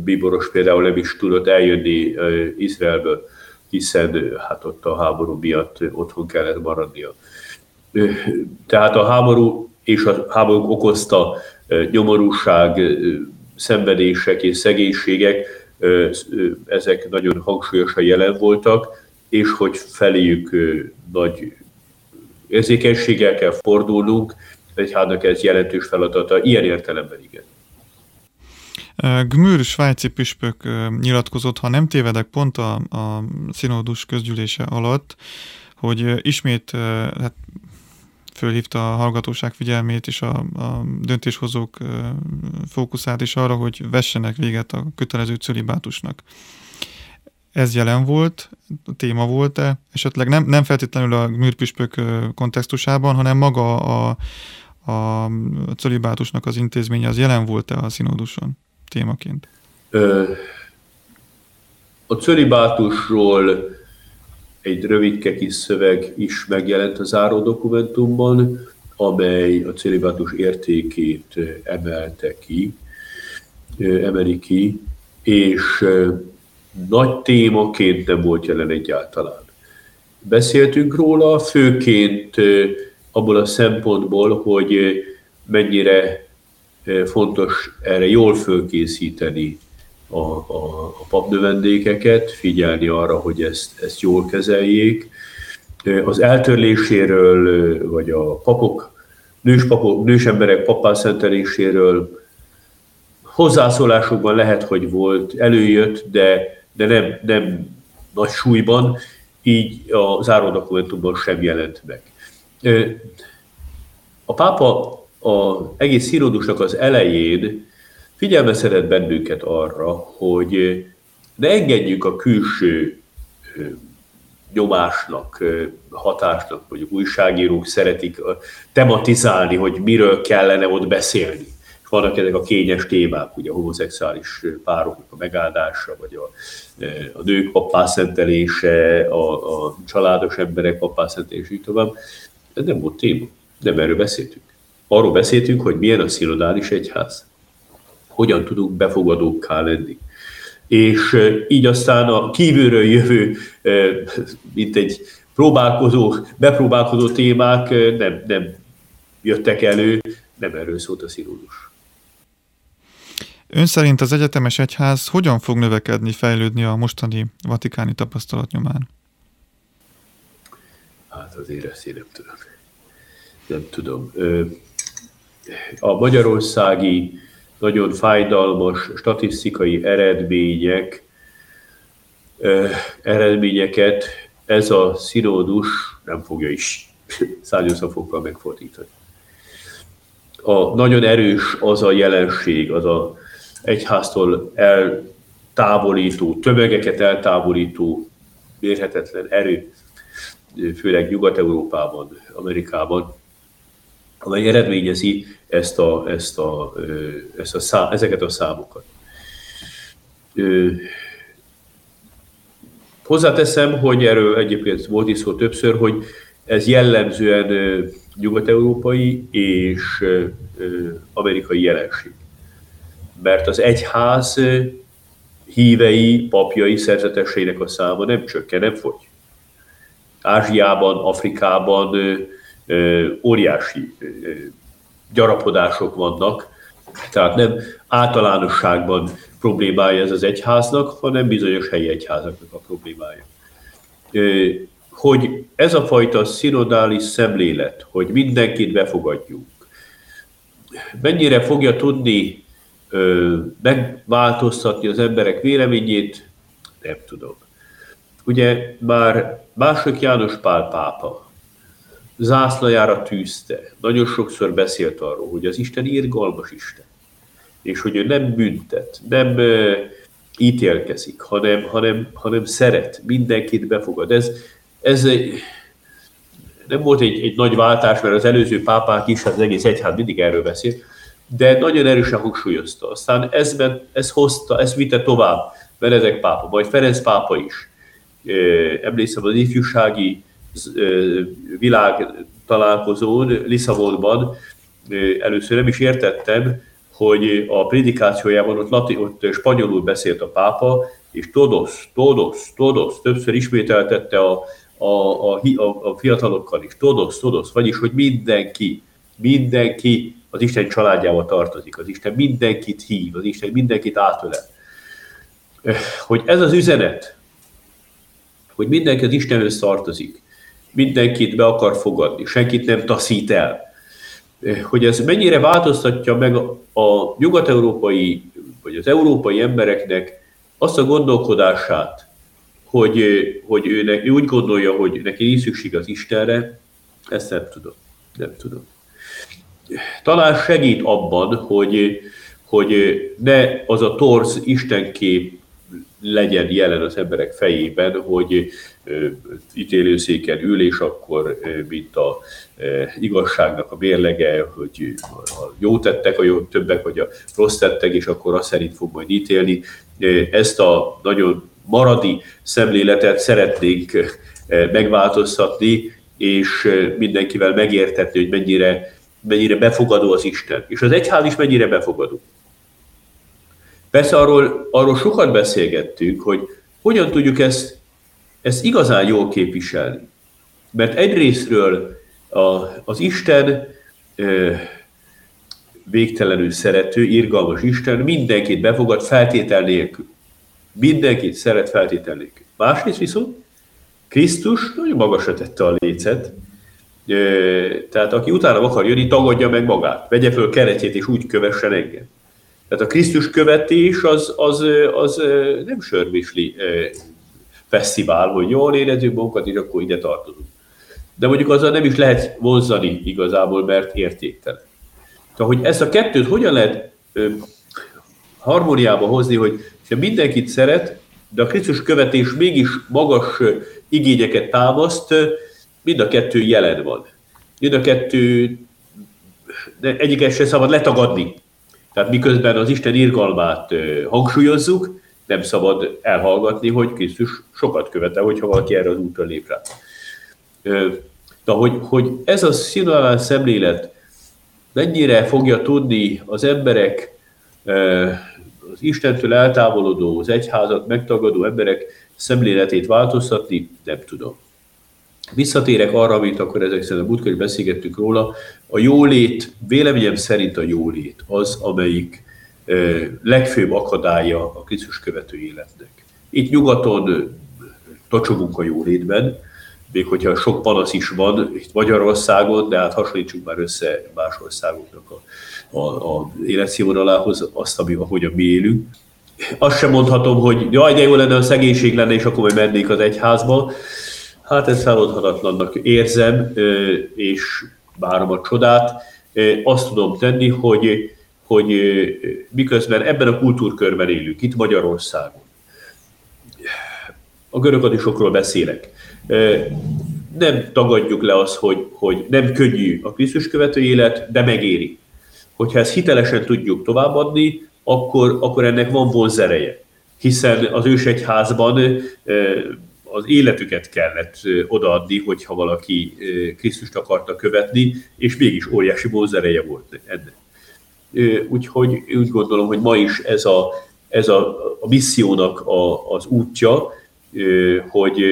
bíboros például nem is tudott eljönni Izraelből, hiszen hát ott a háború miatt otthon kellett maradnia. Tehát a háború és a háború okozta nyomorúság, szenvedések és szegénységek ezek nagyon hangsúlyosan jelen voltak, és hogy feléjük nagy érzékenységgel kell fordulnunk, egyháznak ez jelentős feladata, ilyen értelemben igen. Gmür svájci püspök nyilatkozott, ha nem tévedek, pont a, a színódus közgyűlése alatt, hogy ismét hát fölhívta a hallgatóság figyelmét és a, a döntéshozók fókuszát is arra, hogy vessenek véget a kötelező cölibátusnak. Ez jelen volt, téma volt-e? Esetleg nem, nem feltétlenül a műrpüspök kontextusában, hanem maga a, a cölibátusnak az intézménye az jelen volt-e a színóduson témaként? A cölibátusról egy rövidke kis szöveg is megjelent a záró dokumentumban, amely a cölibátus értékét emelte ki, emeli ki, és nagy témaként nem volt jelen egyáltalán. Beszéltünk róla, főként abból a szempontból, hogy mennyire fontos erre jól fölkészíteni a, a, a papnövendékeket, figyelni arra, hogy ezt, ezt jól kezeljék. Az eltörléséről, vagy a papok, nős, papok, nős emberek papászenteléséről hozzászólásokban lehet, hogy volt, előjött, de, de nem, nem nagy súlyban, így a záró dokumentumban sem jelent meg. A pápa az egész színódusnak az elején figyelmeztetett bennünket arra, hogy ne engedjük a külső nyomásnak, hatásnak, vagy újságírók szeretik tematizálni, hogy miről kellene ott beszélni. És vannak ezek a kényes témák, ugye a homoszexuális pároknak a megáldása, vagy a, a nők papászentelése, a, a családos emberek papászentelése, így tovább. Ez nem volt téma, nem erről beszéltünk. Arról beszéltünk, hogy milyen a szinodális egyház hogyan tudunk befogadókká lenni. És így aztán a kívülről jövő, mint egy próbálkozó, bepróbálkozó témák nem, nem jöttek elő, nem erről szólt a színódus. Ön szerint az egyetemes egyház hogyan fog növekedni, fejlődni a mostani vatikáni tapasztalat nyomán? Hát azért ezt én nem tudom. Nem tudom. A magyarországi nagyon fájdalmas statisztikai eredmények, eredményeket ez a színódus nem fogja is szárnyaszafokkal megfordítani. A, nagyon erős az a jelenség, az a egyháztól eltávolító, tömegeket eltávolító, mérhetetlen erő, főleg Nyugat-Európában, Amerikában, amely eredményezi ezt a, ezt a, ezt a szá, ezeket a számokat. Hozzáteszem, hogy erről egyébként volt is szó többször, hogy ez jellemzően nyugat-európai és amerikai jelenség. Mert az egyház hívei, papjai, szerzeteseinek a száma nem csökken, nem fogy. Ázsiában, Afrikában óriási gyarapodások vannak, tehát nem általánosságban problémája ez az egyháznak, hanem bizonyos helyi egyházaknak a problémája. Hogy ez a fajta szinodális szemlélet, hogy mindenkit befogadjunk, mennyire fogja tudni megváltoztatni az emberek véleményét, nem tudom. Ugye már mások János Pál pápa zászlajára tűzte. Nagyon sokszor beszélt arról, hogy az Isten irgalmas Isten, és hogy ő nem büntet, nem ítélkezik, hanem, hanem, hanem szeret, mindenkit befogad. Ez, ez egy, nem volt egy, egy nagy váltás, mert az előző pápák is, az egész egyház mindig erről beszélt, de nagyon erősen hangsúlyozta. Aztán ez, ez hozta, ez vitte tovább Benedek pápa, vagy Ferenc pápa is. Emlékszem az ifjúsági világ találkozón Lisszabonban először nem is értettem, hogy a prédikációjában ott, lati, ott spanyolul beszélt a pápa, és todos, todos, todos, többször ismételtette a, a, a, a, fiatalokkal is, todos, todos, vagyis, hogy mindenki, mindenki az Isten családjába tartozik, az Isten mindenkit hív, az Isten mindenkit átölel. hogy ez az üzenet, hogy mindenki az Istenhöz tartozik, mindenkit be akar fogadni, senkit nem taszít el, hogy ez mennyire változtatja meg a nyugat-európai, vagy az európai embereknek azt a gondolkodását, hogy, hogy ő, ő úgy gondolja, hogy neki nincs szükség az Istenre, ezt nem tudom. Nem tudom. Talán segít abban, hogy, hogy ne az a torz istenkép legyen jelen az emberek fejében, hogy ítélőszéken ül, és akkor, mint a igazságnak a mérlege, hogy a jó tettek, a jó többek, vagy a rossz tettek, és akkor azt szerint fog majd ítélni. Ezt a nagyon maradi szemléletet szeretnénk megváltoztatni, és mindenkivel megértetni, hogy mennyire, mennyire befogadó az Isten. És az egyház is mennyire befogadó. Persze arról, arról sokat beszélgettünk, hogy hogyan tudjuk ezt, ezt igazán jól képviselni. Mert egyrésztről a, az Isten ö, végtelenül szerető, irgalmas Isten mindenkit befogad feltétel nélkül. Mindenkit szeret feltétel nélkül. Másrészt viszont Krisztus nagyon magasra tette a lécet, tehát aki utána akar jönni, tagadja meg magát, vegye föl keretjét és úgy kövessen engem. Tehát a Krisztus követés az, az, az nem sörvisli fesztivál, hogy jól érezzük magunkat, és akkor ide tartozunk. De mondjuk azzal nem is lehet vonzani igazából, mert értéktelen. Tehát, hogy ezt a kettőt hogyan lehet harmóniába hozni, hogy mindenkit szeret, de a Krisztus követés mégis magas igényeket támaszt, mind a kettő jelen van. Mind a kettő, de egyiket sem szabad letagadni. Tehát miközben az Isten irgalmát hangsúlyozzuk, nem szabad elhallgatni, hogy Krisztus sokat követel, hogyha valaki erre az útra lép rá. De hogy, hogy ez a színalán szemlélet mennyire fogja tudni az emberek, az Istentől eltávolodó, az egyházat megtagadó emberek szemléletét változtatni, nem tudom. Visszatérek arra, amit akkor ezek szerint a múltkor beszélgettünk róla, a jólét, véleményem szerint a jólét az, amelyik legfőbb akadálya a Krisztus követő életnek. Itt nyugaton tocsogunk a jólétben, még hogyha sok panasz is van itt Magyarországon, de hát hasonlítsuk már össze más országoknak a, a, a életszínvonalához, azt, ami, ahogyan mi élünk azt sem mondhatom, hogy jaj, de jó lenne, a szegénység lenne, és akkor majd mennék az egyházba. Hát ezt feloldhatatlannak érzem, és várom a csodát. Azt tudom tenni, hogy, hogy miközben ebben a kultúrkörben élünk, itt Magyarországon, a görögadisokról beszélek, nem tagadjuk le azt, hogy, hogy nem könnyű a Krisztus követő élet, de megéri. Hogyha ezt hitelesen tudjuk továbbadni, akkor, akkor ennek van vonzereje. Hiszen az ősegyházban az életüket kellett odaadni, hogyha valaki Krisztust akarta követni, és mégis óriási vonzereje volt ennek. Úgyhogy úgy gondolom, hogy ma is ez a, ez a, a missziónak a, az útja, hogy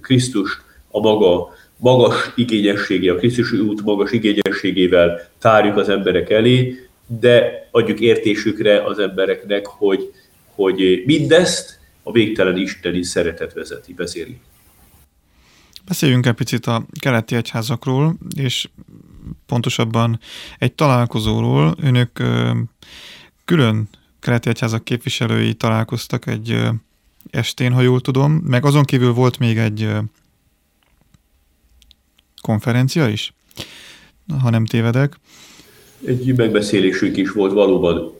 Krisztus a maga magas igényessége, a Krisztusi út magas igényességével tárjuk az emberek elé, de adjuk értésükre az embereknek, hogy, hogy mindezt a végtelen isteni szeretet vezeti, vezérli. Beszéljünk egy picit a keleti egyházakról, és pontosabban egy találkozóról. Önök külön keleti egyházak képviselői találkoztak egy estén, ha jól tudom, meg azon kívül volt még egy konferencia is, ha nem tévedek egy megbeszélésünk is volt valóban.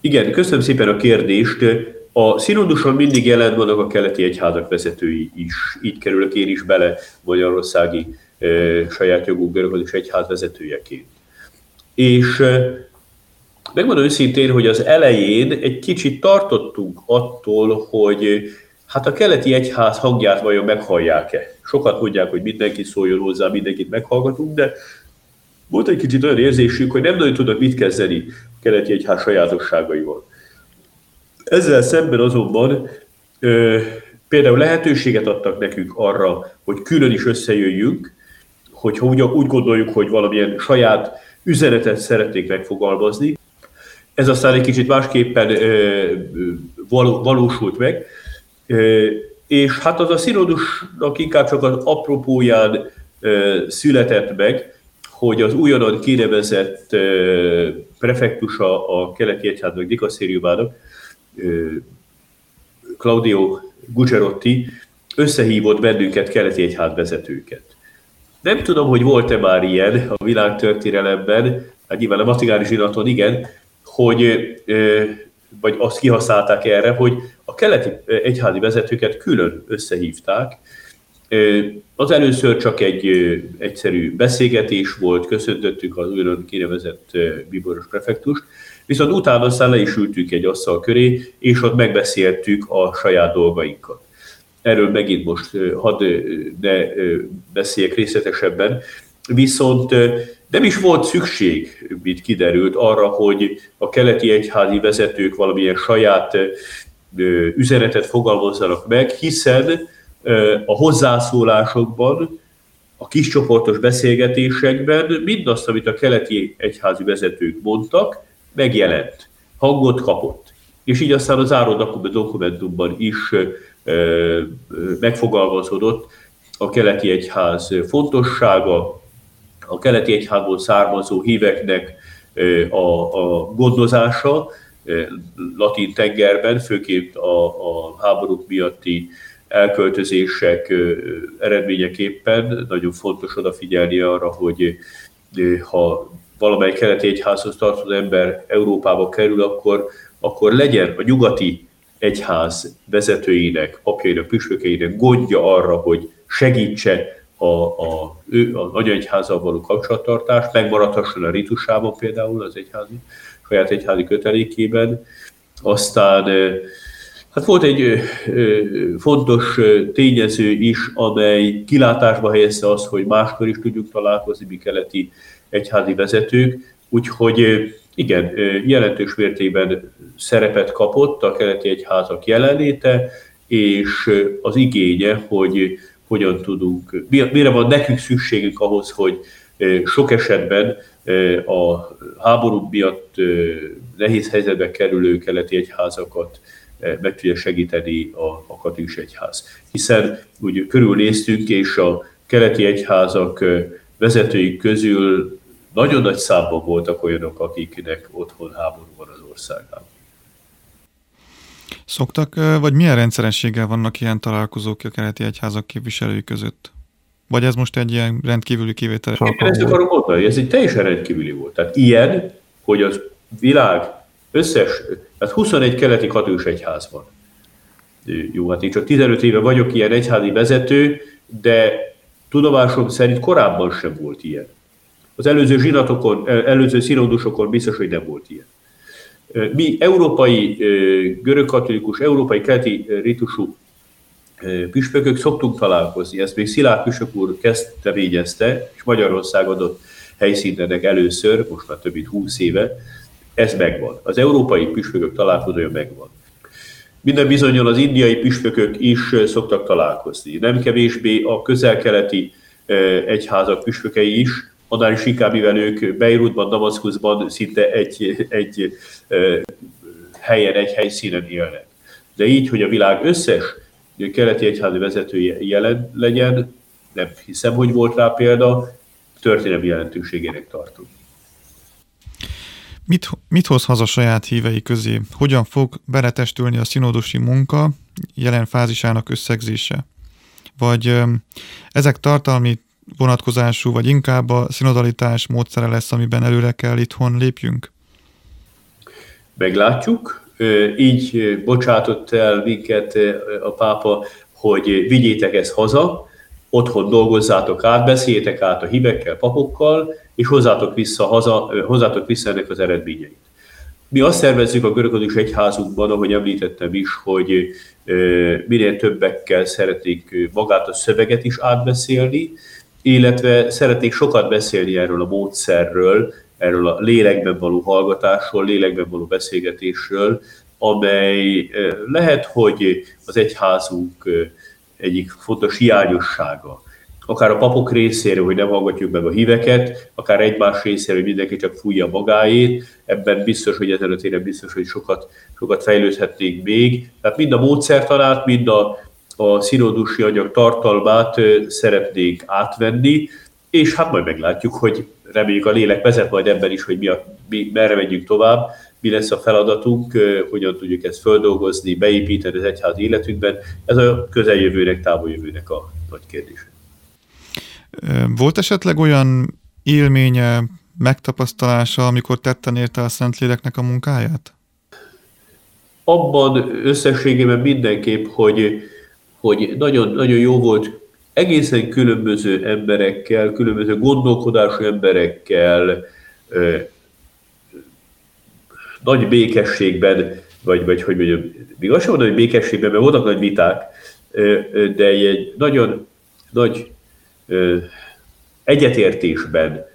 Igen, köszönöm szépen a kérdést. A szinoduson mindig jelen vannak a keleti egyházak vezetői is. Így kerülök én is bele Magyarországi e, saját jogú görögös egyház vezetőjeként. És e, megmondom őszintén, hogy az elején egy kicsit tartottunk attól, hogy hát a keleti egyház hangját vajon meghallják-e. Sokat mondják, hogy mindenki szóljon hozzá, mindenkit meghallgatunk, de volt egy kicsit olyan érzésük, hogy nem nagyon tudnak mit kezdeni a keleti egyház sajátosságaival. Ezzel szemben azonban ö, például lehetőséget adtak nekünk arra, hogy külön is összejöjjünk, hogyha úgy, úgy gondoljuk, hogy valamilyen saját üzenetet szeretnék megfogalmazni, Ez aztán egy kicsit másképpen valósult meg, és hát az a színodusnak inkább csak az apropóján született meg, hogy az újonnan kinevezett prefektusa a keleti egyháznak dikaszériumának, Claudio Gugerotti összehívott bennünket keleti egyház vezetőket. Nem tudom, hogy volt-e már ilyen a világtörténelemben, hát nyilván a vatikáni zsinaton igen, hogy, vagy azt kihasználták erre, hogy a keleti egyházi vezetőket külön összehívták. Az először csak egy egyszerű beszélgetés volt, köszöntöttük az újra kinevezett bíboros prefektust, viszont utána aztán le is ültünk egy asztal köré, és ott megbeszéltük a saját dolgainkat. Erről megint most hadd ne beszéljek részletesebben, viszont nem is volt szükség, mint kiderült, arra, hogy a keleti egyházi vezetők valamilyen saját üzenetet fogalmazzanak meg, hiszen a hozzászólásokban, a kiscsoportos beszélgetésekben mindazt, amit a keleti egyházi vezetők mondtak, megjelent, hangot kapott. És így aztán az áró dokumentumban is megfogalmazódott a keleti egyház fontossága, a keleti egyházból származó híveknek a, a gondozása latin tengerben, főként a, a háborúk miatti elköltözések eredményeképpen nagyon fontos odafigyelni arra, hogy ha valamely keleti egyházhoz tartozó ember Európába kerül, akkor, akkor legyen a nyugati egyház vezetőinek, papjainak, püspökeinek gondja arra, hogy segítse a, a, ő, az anyaegyházzal való kapcsolattartást, megmaradhasson a ritusában például az egyházi, saját egyházi kötelékében. Aztán hát volt egy fontos tényező is, amely kilátásba helyezte azt, hogy máskor is tudjuk találkozni mi keleti egyházi vezetők, úgyhogy igen, jelentős mértékben szerepet kapott a keleti egyházak jelenléte, és az igénye, hogy hogyan tudunk, mire van nekünk szükségünk ahhoz, hogy sok esetben a háború miatt nehéz helyzetbe kerülő keleti egyházakat meg tudja segíteni a, a katolikus egyház. Hiszen úgy körülnéztünk, és a keleti egyházak vezetői közül nagyon nagy számban voltak olyanok, akiknek otthon háború van az országában. Szoktak, vagy milyen rendszerességgel vannak ilyen találkozók a keleti egyházak képviselői között? Vagy ez most egy ilyen rendkívüli kivételes alkalom? Én ezt akarom mondani, ez egy teljesen rendkívüli volt. Tehát ilyen, hogy az világ összes, tehát 21 keleti katős egyház van. Jó, hát én csak 15 éve vagyok ilyen egyházi vezető, de tudomásom szerint korábban sem volt ilyen. Az előző zsinatokon, előző színódusokon biztos, hogy nem volt ilyen. Mi európai görögkatolikus, európai keleti ritusú püspökök szoktunk találkozni. Ezt még Szilárd püspök úr kezdeményezte, és Magyarország adott helyszínnek először, most már több mint 20 éve, ez megvan. Az európai püspökök találkozója megvan. Minden bizonyal az indiai püspökök is szoktak találkozni. Nem kevésbé a közel-keleti egyházak püspökei is, annál is inkább, mivel ők Beirutban, Damaszkuszban szinte egy, egy helyen, egy helyszínen élnek. De így, hogy a világ összes keleti egyházi vezetője jelen legyen, nem hiszem, hogy volt rá példa, történelmi jelentőségének tartom. Mit, mit hoz haza saját hívei közé? Hogyan fog beletestülni a szinodusi munka jelen fázisának összegzése? Vagy ezek tartalmi vonatkozású, vagy inkább a szinodalitás módszere lesz, amiben előre kell itthon lépjünk? Meglátjuk. Így bocsátott el minket a pápa, hogy vigyétek ezt haza, otthon dolgozzátok át, beszéljétek át a hívekkel, papokkal, és hozzátok vissza, haza, hozzátok vissza ennek az eredményeit. Mi azt szervezzük a görögödős egyházunkban, ahogy említettem is, hogy minél többekkel szeretnék magát a szöveget is átbeszélni, illetve szeretnék sokat beszélni erről a módszerről, erről a lélekben való hallgatásról, lélekben való beszélgetésről, amely lehet, hogy az egyházunk egyik fontos hiányossága, akár a papok részéről, hogy nem hallgatjuk meg a híveket, akár egymás részéről, hogy mindenki csak fújja magáét, ebben biztos, hogy ezen a téren biztos, hogy sokat, sokat fejlődhetnénk még. Tehát mind a módszertanát, mind a, a színódusi anyag tartalmát szeretnénk átvenni, és hát majd meglátjuk, hogy reméljük a lélek vezet majd ebben is, hogy mi, a, mi merre megyünk tovább, mi lesz a feladatunk, hogyan tudjuk ezt földolgozni, beépíteni az egyház életünkben. Ez a közeljövőnek, távoljövőnek a nagy kérdés. Volt esetleg olyan élménye, megtapasztalása, amikor tetten érte a Szentléleknek a munkáját? Abban összességében mindenképp, hogy, hogy nagyon, nagyon jó volt egészen különböző emberekkel, különböző gondolkodású emberekkel, nagy békességben, vagy, vagy hogy mondjam, még azt sem mondom, hogy békességben, mert voltak nagy viták, de egy nagyon nagy egyetértésben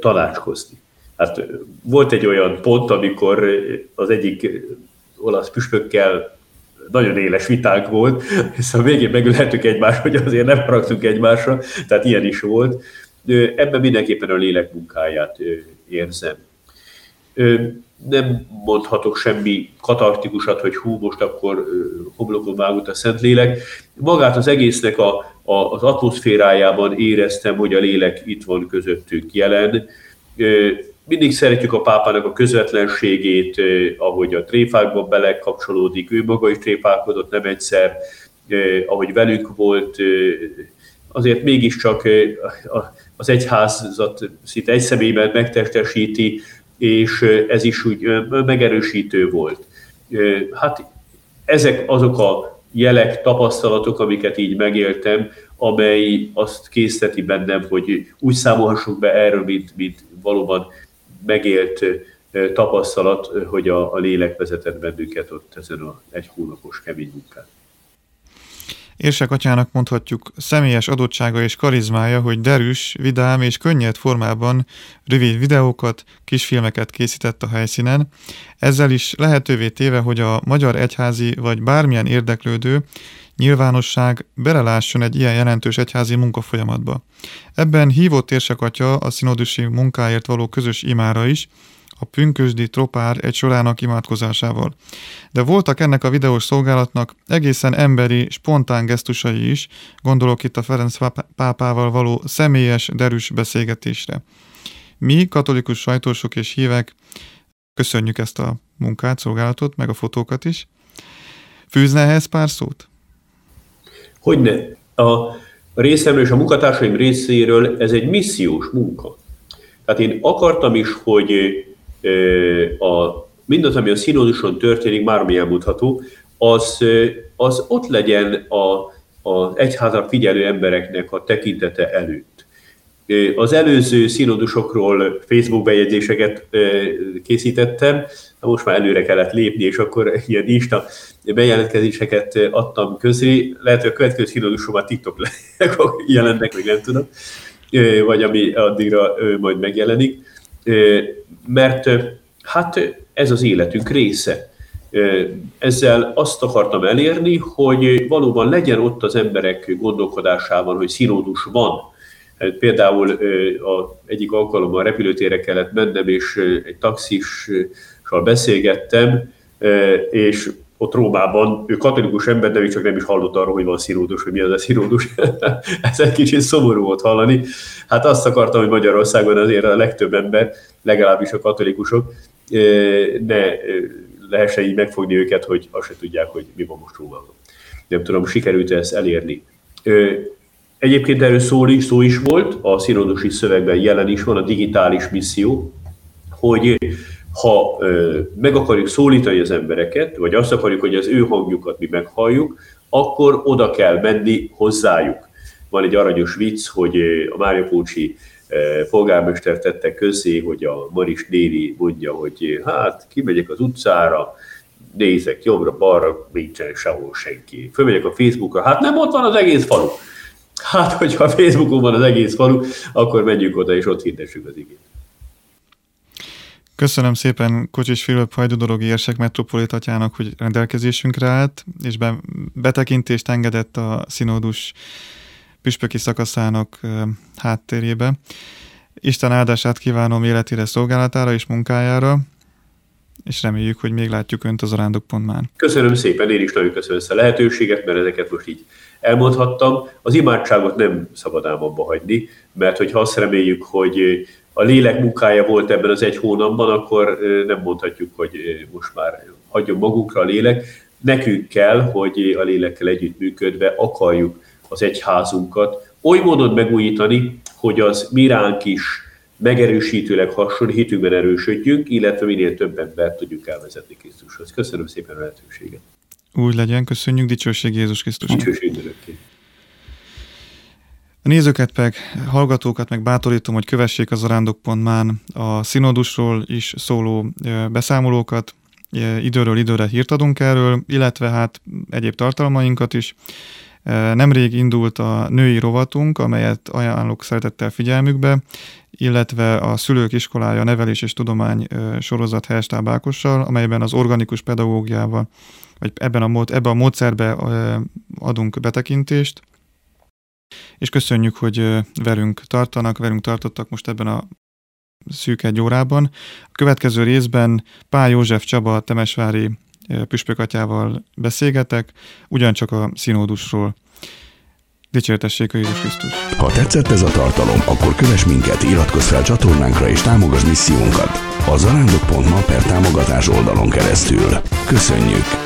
tanácskozni. Hát volt egy olyan pont, amikor az egyik olasz püspökkel nagyon éles vitánk volt, és a végén megülhetünk egymásra, hogy azért nem haragszunk egymásra, tehát ilyen is volt. Ebben mindenképpen a lélek munkáját érzem nem mondhatok semmi katartikusat, hogy hú, most akkor homlokon vágott a Szentlélek. Magát az egésznek a, a, az atmoszférájában éreztem, hogy a lélek itt van közöttünk jelen. Mindig szeretjük a pápának a közvetlenségét, ahogy a tréfákba belekapcsolódik, ő maga is tréfálkodott nem egyszer, ahogy velük volt, azért mégiscsak az egyházat szinte egy személyben megtestesíti, és ez is úgy megerősítő volt. Hát ezek azok a jelek, tapasztalatok, amiket így megéltem, amely azt készíteti bennem, hogy úgy számolhassunk be erről, mint, mint valóban megélt tapasztalat, hogy a, a lélek vezetett bennünket ott ezen a egy hónapos kemény munkán. Érsek atyának mondhatjuk személyes adottsága és karizmája, hogy derűs, vidám és könnyed formában rövid videókat, kisfilmeket készített a helyszínen, ezzel is lehetővé téve, hogy a magyar egyházi vagy bármilyen érdeklődő nyilvánosság belelásson egy ilyen jelentős egyházi munkafolyamatba. Ebben hívott érsek atya a szinodusi munkáért való közös imára is, a pünkösdi tropár egy sorának imádkozásával. De voltak ennek a videós szolgálatnak egészen emberi, spontán gesztusai is, gondolok itt a Ferenc pápával való személyes, derűs beszélgetésre. Mi, katolikus sajtósok és hívek, köszönjük ezt a munkát, szolgálatot, meg a fotókat is. Fűzne ehhez pár szót? Hogyne. A részemről és a munkatársaim részéről ez egy missziós munka. Tehát én akartam is, hogy a, mindaz, ami a színóduson történik, bármi elmondható, az, az ott legyen a, az egyházat figyelő embereknek a tekintete előtt. Az előző színodusokról Facebook bejegyzéseket készítettem, most már előre kellett lépni, és akkor ilyen Insta bejelentkezéseket adtam közé. Lehet, hogy a következő színodusomat TikTok jelennek, még nem tudom, vagy ami addigra majd megjelenik mert hát ez az életünk része. Ezzel azt akartam elérni, hogy valóban legyen ott az emberek gondolkodásában, hogy színódus van. Például a egyik alkalommal a repülőtérre kellett mennem, és egy taxissal beszélgettem, és ott Rómában, ő katolikus ember, de még csak nem is hallott arról, hogy van szíródus, hogy mi az a szíródus. Ez egy kicsit szomorú volt hallani. Hát azt akartam, hogy Magyarországon azért a legtöbb ember, legalábbis a katolikusok, ne lehessen így megfogni őket, hogy azt se tudják, hogy mi van most Rómában. Nem tudom, sikerült ezt elérni. Egyébként erről szó szó is volt, a szíródusi szövegben jelen is van a digitális misszió, hogy ha ö, meg akarjuk szólítani az embereket, vagy azt akarjuk, hogy az ő hangjukat mi meghalljuk, akkor oda kell menni hozzájuk. Van egy aranyos vicc, hogy a Mária Pócsi polgármester tette közé, hogy a Maris néni mondja, hogy hát kimegyek az utcára, nézek jobbra-balra, nincsen sehol senki. Fölmegyek a Facebookra, hát nem ott van az egész falu. Hát, hogyha Facebookon van az egész falu, akkor menjünk oda, és ott hirdessük az igét. Köszönöm szépen Kocsis Fülöp hajdudorogi érsek metropolitatjának, hogy rendelkezésünkre állt, és be, betekintést engedett a színódus püspöki szakaszának háttérébe. Isten áldását kívánom életére, szolgálatára és munkájára, és reméljük, hogy még látjuk Önt az arándokpontmán. Köszönöm szépen, én is nagyon köszönöm ezt a lehetőséget, mert ezeket most így elmondhattam. Az imádságot nem szabad ám abba hagyni, mert hogyha azt reméljük, hogy a lélek munkája volt ebben az egy hónapban, akkor nem mondhatjuk, hogy most már hagyjon magunkra a lélek. Nekünk kell, hogy a lélekkel együttműködve akarjuk az egyházunkat oly módon megújítani, hogy az miránk is megerősítőleg hasonló hitünkben erősödjünk, illetve minél több embert tudjuk elvezetni Krisztushoz. Köszönöm szépen a lehetőséget. Úgy legyen, köszönjük, dicsőség Jézus Krisztus. Dicsőség örökké. A nézőket meg, hallgatókat meg bátorítom, hogy kövessék az arándok.mán a színodusról is szóló beszámolókat, időről időre hírt adunk erről, illetve hát egyéb tartalmainkat is. Nemrég indult a női rovatunk, amelyet ajánlok szeretettel figyelmükbe, illetve a Szülők Iskolája Nevelés és Tudomány sorozat Ákossal, amelyben az organikus pedagógiával, vagy ebben a, mód, ebben a módszerbe adunk betekintést. És köszönjük, hogy velünk tartanak, velünk tartottak most ebben a szűk egy órában. A következő részben Pál József Csaba Temesvári püspökatyával beszélgetek, ugyancsak a színódusról. Dicsértessék a Jézus Krisztus! Ha tetszett ez a tartalom, akkor kövess minket, iratkozz fel csatornánkra és támogass missziónkat a zarándok.ma per támogatás oldalon keresztül. Köszönjük!